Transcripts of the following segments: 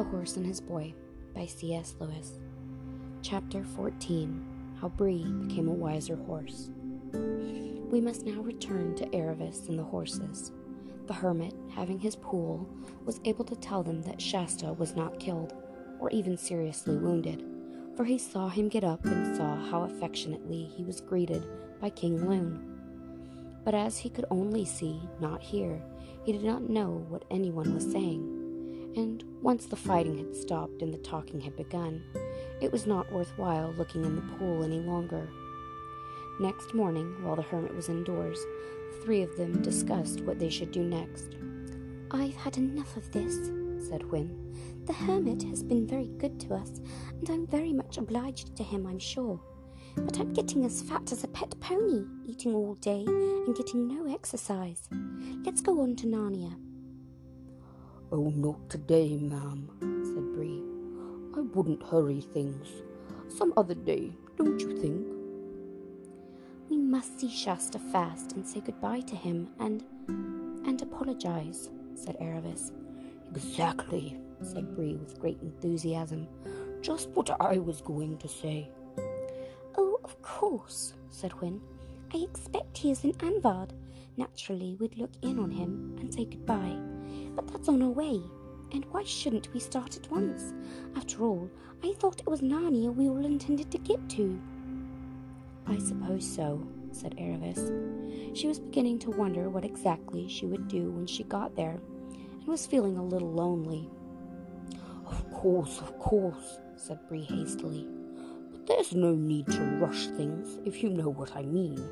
The Horse and His Boy by C.S. Lewis. Chapter 14 How Bree Became a Wiser Horse. We must now return to Aravis and the horses. The hermit, having his pool, was able to tell them that Shasta was not killed, or even seriously wounded, for he saw him get up and saw how affectionately he was greeted by King Lune. But as he could only see, not hear, he did not know what anyone was saying and once the fighting had stopped and the talking had begun, it was not worthwhile looking in the pool any longer. Next morning, while the hermit was indoors, the three of them discussed what they should do next. I've had enough of this, said Hwin. The hermit has been very good to us, and I'm very much obliged to him, I'm sure. But I'm getting as fat as a pet pony, eating all day and getting no exercise. Let's go on to Narnia. Oh, not today, ma'am, said Bree. I wouldn't hurry things. Some other day, don't you think? We must see Shasta first and say goodbye to him and and apologize, said Aravis. Exactly, said Bree with great enthusiasm. Just what I was going to say. Oh, of course, said Hwin. I expect he is in Anvard. Naturally, we'd look in on him and say goodbye. But that's on our way. And why shouldn't we start at once? After all, I thought it was Narnia we all intended to get to. I suppose so, said Aravis. She was beginning to wonder what exactly she would do when she got there, and was feeling a little lonely. Of course, of course, said Bree hastily. But there's no need to rush things, if you know what I mean.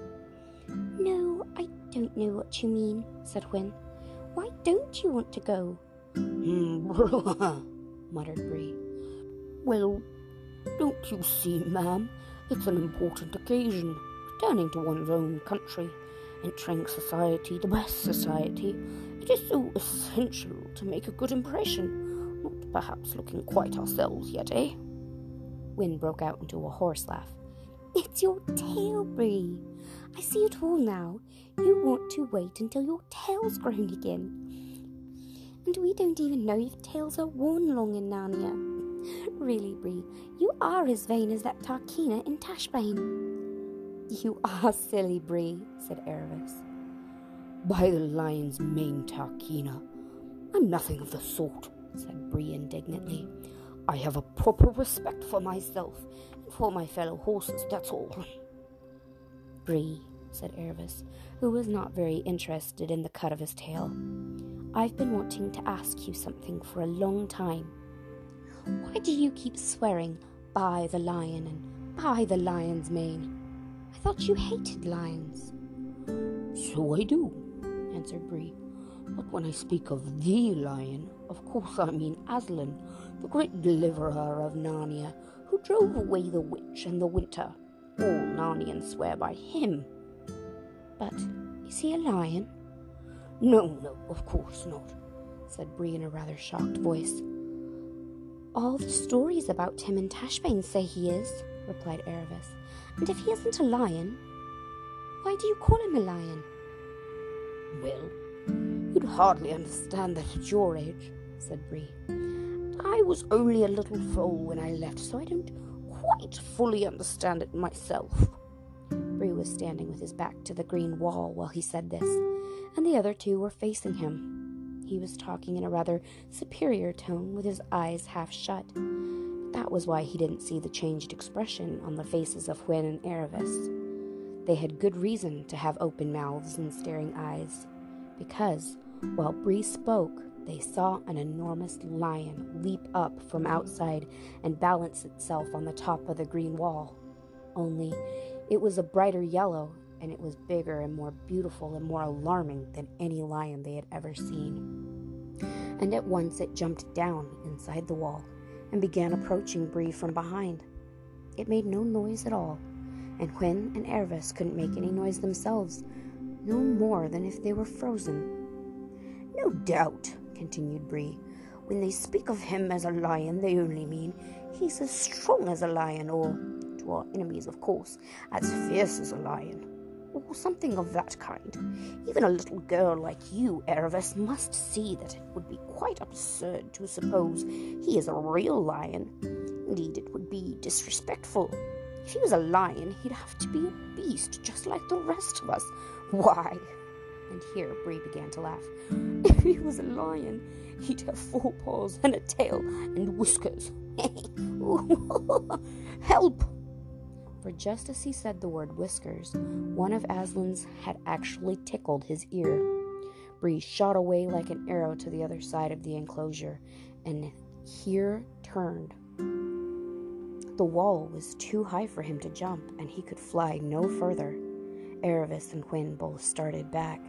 No, I don't know what you mean, said Hwin. Why don't you want to go? muttered Bree. Well, don't you see, ma'am? It's an important occasion. Returning to one's own country, entering society, the best society. It is so essential to make a good impression. Not perhaps looking quite ourselves yet, eh? Hwin broke out into a hoarse laugh. It's your tail, Bree. I see it all now. You want to wait until your tail's grown again. And we don't even know if tails are worn long in Narnia. Really, Bree, you are as vain as that Tarkheena in Tashbaan. You are silly, Bree, said Aravis. By the lion's mane, Tarkheena. I'm nothing of the sort, said Bree indignantly. I have a proper respect for myself and for my fellow horses, that's all. Bree, said Aravis, who was not very interested in the cut of his tail. I've been wanting to ask you something for a long time. Why do you keep swearing by the lion and by the lion's mane? I thought you hated lions. So I do, answered Bree. But when I speak of the lion, of course I mean Aslan, the great deliverer of Narnia, who drove away the witch and the winter. All Narnians swear by him. But is he a lion? No, no, of course not, said Bree in a rather shocked voice. All the stories about him and Tashbaan say he is, replied Aravis. And if he isn't a lion, why do you call him a lion? Well, you'd hardly understand that at your age, said Bree. I was only a little foal when I left, so I don't quite fully understand it myself. Bree was standing with his back to the green wall while he said this, and the other two were facing him. He was talking in a rather superior tone with his eyes half shut. That was why he didn't see the changed expression on the faces of Hwin and Aravis. They had good reason to have open mouths and staring eyes, because, while Bree spoke, they saw an enormous lion leap up from outside and balance itself on the top of the green wall. Only it was a brighter yellow, and it was bigger and more beautiful and more alarming than any lion they had ever seen. And at once it jumped down inside the wall and began approaching Bree from behind. It made no noise at all, and Hwin and Aravis couldn't make any noise themselves, no more than if they were frozen. No doubt, continued Bree, when they speak of him as a lion, they only mean he's as strong as a lion, or, to our enemies, of course, as fierce as a lion. or something of that kind. Even a little girl like you, Aravis, must see that it would be quite absurd to suppose he is a real lion. Indeed, it would be disrespectful. If he was a lion, he'd have to be a beast, just like the rest of us. Why? And here Bree began to laugh. If he was a lion, he'd have four paws and a tail and whiskers. Help! For just as he said the word whiskers, one of Aslan's had actually tickled his ear. Bree shot away like an arrow to the other side of the enclosure, and here turned. The wall was too high for him to jump, and he could fly no further. Aravis and Hwin both started back.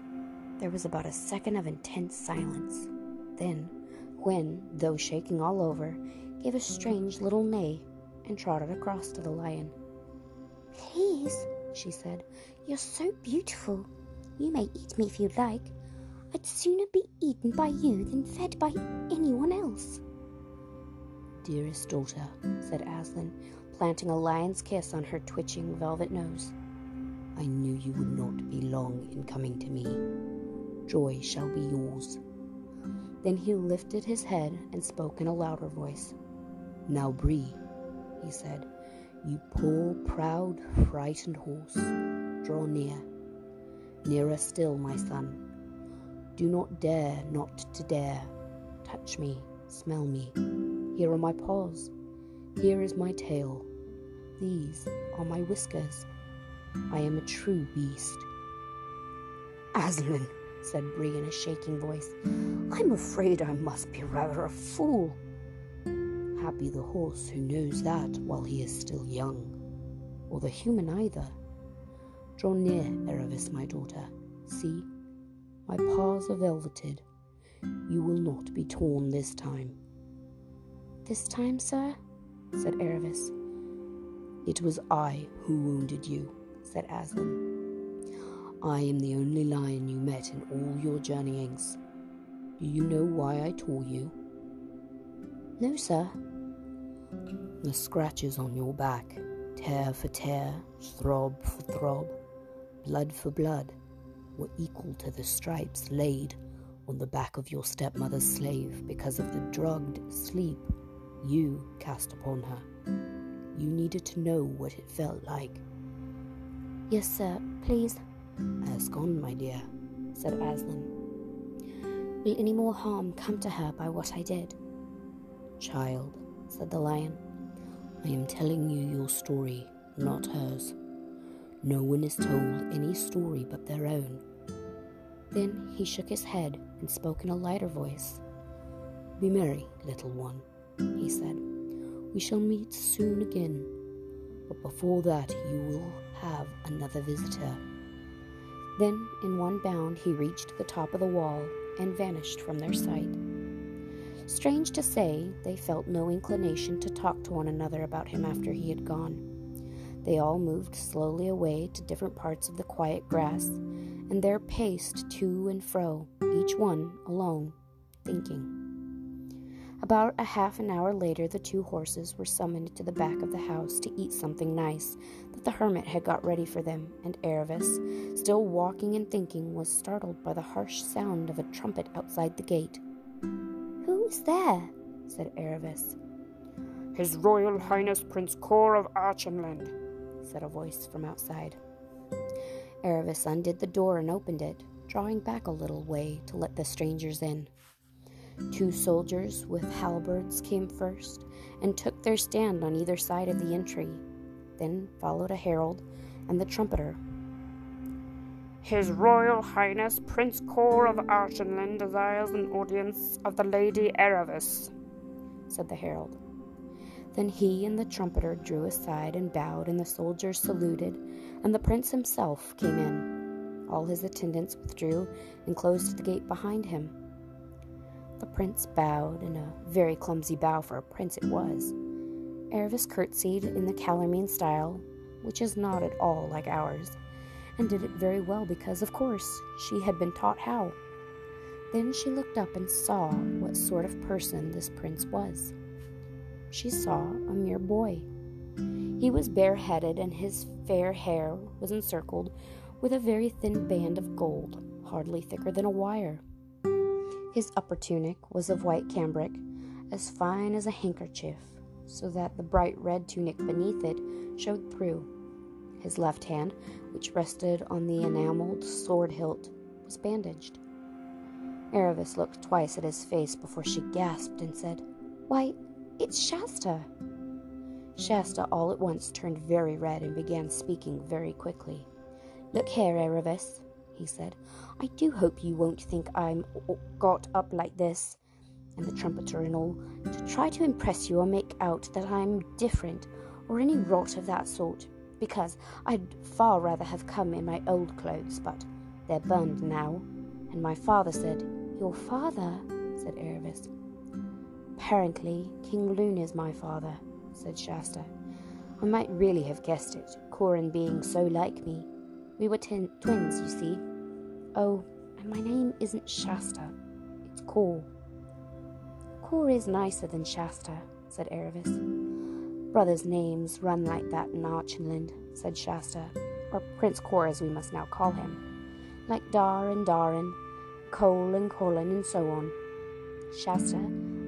There was about a second of intense silence. Then, Hwin, though shaking all over, gave a strange little neigh and trotted across to the lion. Please, she said, you're so beautiful. You may eat me if you like. I'd sooner be eaten by you than fed by anyone else. Dearest daughter, said Aslan, planting a lion's kiss on her twitching velvet nose, I knew you would not be long in coming to me. Joy shall be yours. Then he lifted his head and spoke in a louder voice. Now, Bree, he said, you poor, proud, frightened horse, draw near. Nearer still, my son. Do not dare not to dare. Touch me, smell me. Here are my paws. Here is my tail. These are my whiskers. I am a true beast. Aslan, said Bree in a shaking voice, I'm afraid I must be rather a fool. Happy the horse who knows that while he is still young, or the human either. Draw near, Aravis, my daughter. See, my paws are velveted. You will not be torn this time. This time, sir? said Aravis. It was I who wounded you, said Aslan. I am the only lion you met in all your journeyings. Do you know why I tore you? No, sir. The scratches on your back, tear for tear, throb for throb, blood for blood, were equal to the stripes laid on the back of your stepmother's slave because of the drugged sleep you cast upon her. You needed to know what it felt like. Yes, sir, please. Ask gone, my dear, said Aslan. Will any more harm come to her by what I did? Child, said the lion, I am telling you your story, not hers. No one is told any story but their own. Then he shook his head and spoke in a lighter voice. Be merry, little one, he said. We shall meet soon again, but before that you will have another visitor. Then, in one bound, he reached the top of the wall and vanished from their sight. Strange to say, they felt no inclination to talk to one another about him after he had gone. They all moved slowly away to different parts of the quiet grass, and there paced to and fro, each one alone, thinking. About a half an hour later, the two horses were summoned to the back of the house to eat something nice that the hermit had got ready for them, and Aravis, still walking and thinking, was startled by the harsh sound of a trumpet outside the gate. Who is there? said Aravis. His Royal Highness Prince Cor of Archenland, said a voice from outside. Aravis undid the door and opened it, drawing back a little way to let the strangers in. Two soldiers with halberds came first and took their stand on either side of the entry. Then followed a herald and the trumpeter. His Royal Highness Prince Cor of Archenland desires an audience of the Lady Aravis, said the herald. Then he and the trumpeter drew aside and bowed, and the soldiers saluted, and the prince himself came in. All his attendants withdrew and closed the gate behind him. The prince bowed, and a very clumsy bow for a prince it was. Aravis curtsied in the Calormene style, which is not at all like ours, and did it very well because, of course, she had been taught how. Then she looked up and saw what sort of person this prince was. She saw a mere boy. He was bareheaded, and his fair hair was encircled with a very thin band of gold, hardly thicker than a wire. His upper tunic was of white cambric, as fine as a handkerchief, so that the bright red tunic beneath it showed through. His left hand, which rested on the enameled sword hilt, was bandaged. Aravis looked twice at his face before she gasped and said, Why, it's Shasta! Shasta all at once turned very red and began speaking very quickly. Look here, Aravis, he said. I do hope you won't think I'm got up like this, and the trumpeter and all, to try to impress you or make out that I'm different, or any rot of that sort, because I'd far rather have come in my old clothes, but they're burned now. And my father said, Your father? said Aravis. Apparently, King Lune is my father, said Shasta. I might really have guessed it, Corin being so like me. We were twins, you see. Oh, and my name isn't Shasta, it's Cor. Cor is nicer than Shasta, said Aravis. Brothers' names run like that in Archenland, said Shasta, or Prince Cor as we must now call him. Like Dar and Darrin, Cole and Colin, and so on. Shasta,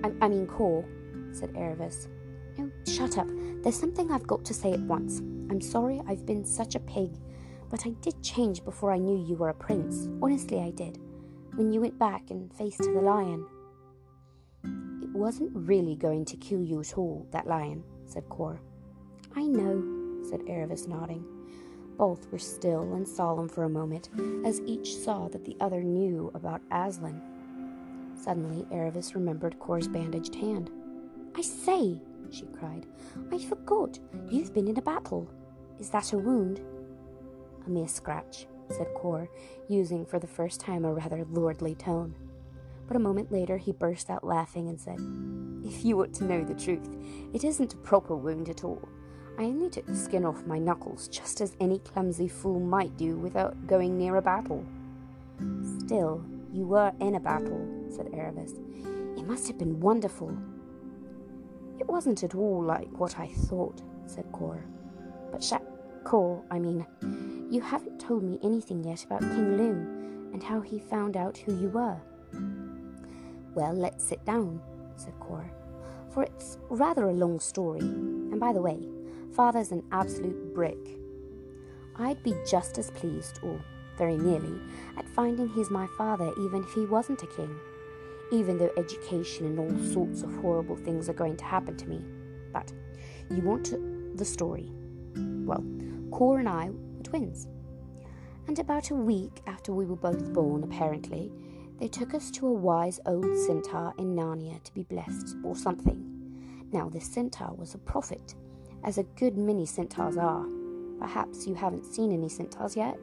I, I mean Cor, said Aravis. No, oh, shut up. There's something I've got to say at once. I'm sorry I've been such a pig. But I did change before I knew you were a prince. Honestly, I did. When you went back and faced the lion. It wasn't really going to kill you at all, that lion, said Cor. I know, said Aravis, nodding. Both were still and solemn for a moment, as each saw that the other knew about Aslan. Suddenly, Aravis remembered Cor's bandaged hand. I say, she cried, I forgot. You've been in a battle. Is that a wound? A mere scratch, said Cor, using for the first time a rather lordly tone. But a moment later he burst out laughing and said, If you were to know the truth, it isn't a proper wound at all. I only took the skin off my knuckles, just as any clumsy fool might do without going near a battle. Still, you were in a battle, said Aravis. It must have been wonderful. It wasn't at all like what I thought, said Cor. But Sha- Cor, I mean, you haven't told me anything yet about King Lune and how he found out who you were. Well, let's sit down, said Cora, for it's rather a long story. And by the way, Father's an absolute brick. I'd be just as pleased, or very nearly, at finding he's my father even if he wasn't a king, even though education and all sorts of horrible things are going to happen to me. But you want the story. Well, Cora and I twins. And about a week after we were both born, apparently, they took us to a wise old centaur in Narnia to be blessed, or something. Now, this centaur was a prophet, as a good many centaurs are. Perhaps you haven't seen any centaurs yet?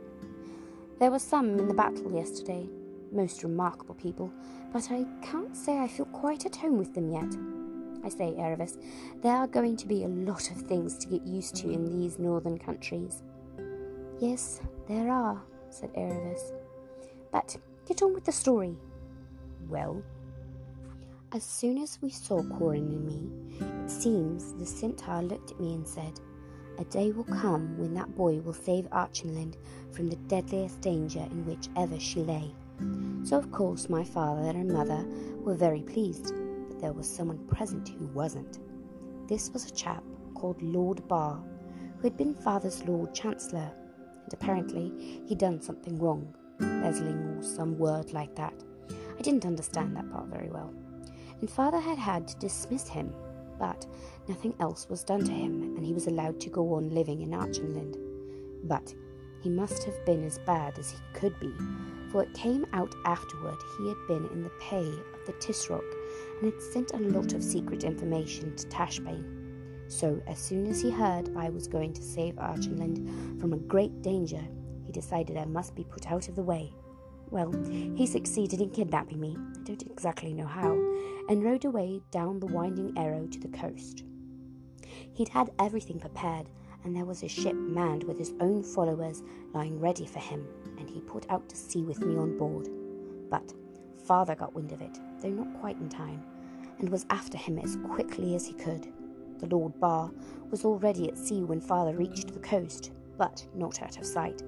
There were some in the battle yesterday, most remarkable people, but I can't say I feel quite at home with them yet. I say, Aravis, there are going to be a lot of things to get used to in these northern countries. Yes, there are, said Aravis. But get on with the story. Well, as soon as we saw Corin and me, it seems the centaur looked at me and said, A day will come when that boy will save Archenland from the deadliest danger in which ever she lay. So, of course, my father and mother were very pleased, but there was someone present who wasn't. This was a chap called Lord Bar, who had been father's Lord Chancellor and apparently he'd done something wrong, embezzling or some word like that. I didn't understand that part very well. And father had had to dismiss him, but nothing else was done to him, and he was allowed to go on living in Archenland. But he must have been as bad as he could be, for it came out afterward he had been in the pay of the Tisroc and had sent a lot of secret information to Tashbaan. So, as soon as he heard I was going to save Archenland from a great danger, he decided I must be put out of the way. Well, he succeeded in kidnapping me, I don't exactly know how, and rode away down the winding arrow to the coast. He'd had everything prepared, and there was a ship manned with his own followers lying ready for him, and he put out to sea with me on board. But father got wind of it, though not quite in time, and was after him as quickly as he could. The Lord Bar, was already at sea when father reached the coast, but not out of sight.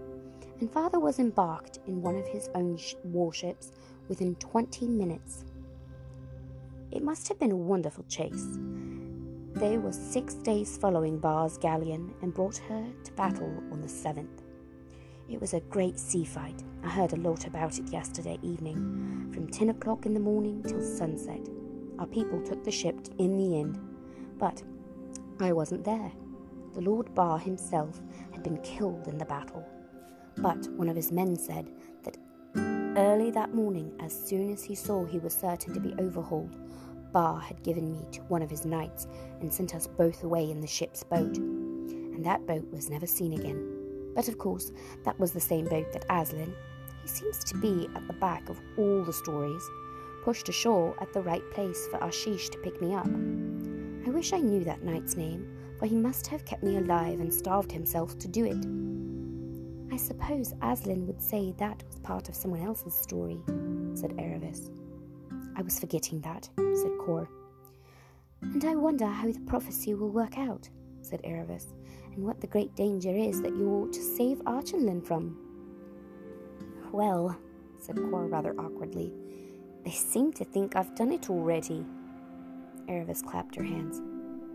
and father was embarked in one of his own sh- warships within 20 minutes. It must have been a wonderful chase. They were six days following Bar's galleon and brought her to battle on the seventh. It was a great sea fight. I heard a lot about it yesterday evening, from 10 o'clock in the morning till sunset. Our people took the ship in the end, but I wasn't there. The Lord Bar himself had been killed in the battle. But one of his men said that early that morning, as soon as he saw he was certain to be overhauled, Bar had given me to one of his knights and sent us both away in the ship's boat. And that boat was never seen again. But of course, that was the same boat that Aslan, he seems to be at the back of all the stories, pushed ashore at the right place for Arshish to pick me up. I wish I knew that knight's name, for he must have kept me alive and starved himself to do it. I suppose Aslan would say that was part of someone else's story, said Aravis. I was forgetting that, said Cor. And I wonder how the prophecy will work out, said Aravis, and what the great danger is that you ought to save Archenland from. Well, said Cor rather awkwardly, they seem to think I've done it already. Aravis clapped her hands.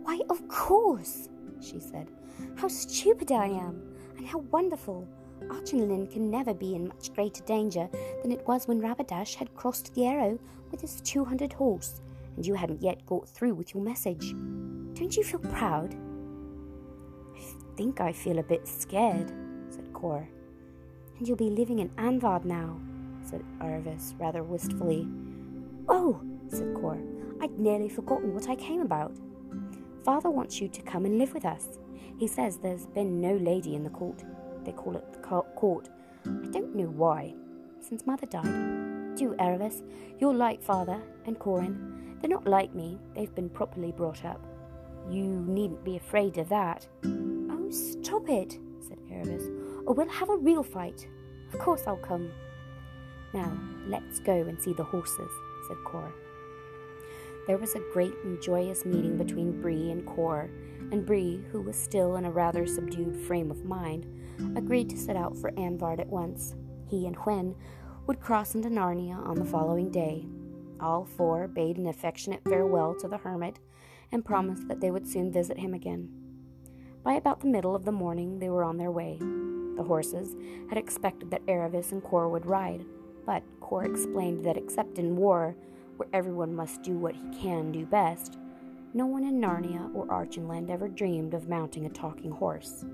Why, of course, she said. How stupid I am, and how wonderful. Archenland can never be in much greater danger than it was when Rabadash had crossed the Arrow with his two hundred horse, and you hadn't yet got through with your message. Don't you feel proud? I think I feel a bit scared, said Cor. And you'll be living in Anvard now, said Aravis rather wistfully. Oh, said Cor, I'd nearly forgotten what I came about. Father wants you to come and live with us. He says there's been no lady in the court. They call it the court. I don't know why. Since Mother died. Do, Aravis. You're like Father and Corin. They're not like me. They've been properly brought up. You needn't be afraid of that. Oh, stop it, said Aravis, or we'll have a real fight. Of course I'll come. Now, let's go and see the horses, said Cor. There was a great and joyous meeting between Bree and Cor, and Bree, who was still in a rather subdued frame of mind, agreed to set out for Anvard at once. He and Hwin would cross into Narnia on the following day. All four bade an affectionate farewell to the hermit and promised that they would soon visit him again. By about the middle of the morning, they were on their way. The horses had expected that Aravis and Cor would ride, but Cor explained that except in war, where everyone must do what he can do best, no one in Narnia or Archenland ever dreamed of mounting a talking horse.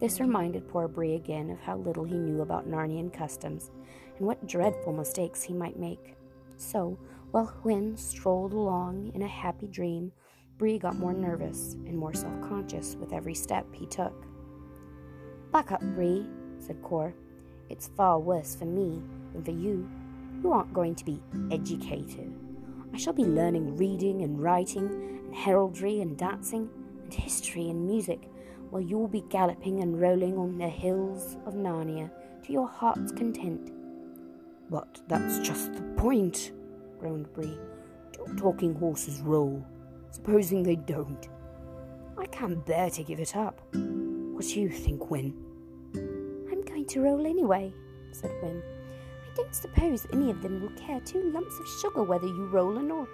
This reminded poor Bree again of how little he knew about Narnian customs and what dreadful mistakes he might make. So, while Hwin strolled along in a happy dream, Bree got more nervous and more self conscious with every step he took. Back up, Bree, said Cor. It's far worse for me than for you. You aren't going to be educated. I shall be learning reading and writing, and heraldry and dancing, and history and music, while you'll be galloping and rolling on the hills of Narnia to your heart's content. But that's just the point, groaned Bree. Don't talking horses roll? Supposing they don't. I can't bear to give it up. What do you think, Hwin? I'm going to roll anyway, said Hwin. I don't suppose any of them will care two lumps of sugar whether you roll or not.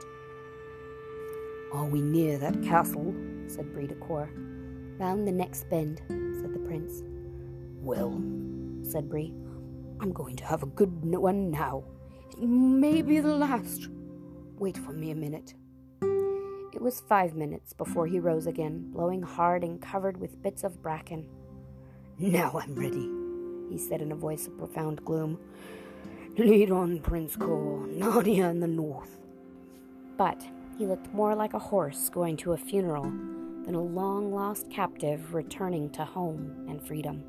Are we near that castle? said to Round the next bend, said the prince. Well, said Bree, I'm going to have a good one now. It may be the last. Wait for me a minute. It was five minutes before he rose again, blowing hard and covered with bits of bracken. Now I'm ready, he said in a voice of profound gloom. Lead on, Prince Cor, Narnia in the north. But he looked more like a horse going to a funeral than a long lost captive returning to home and freedom.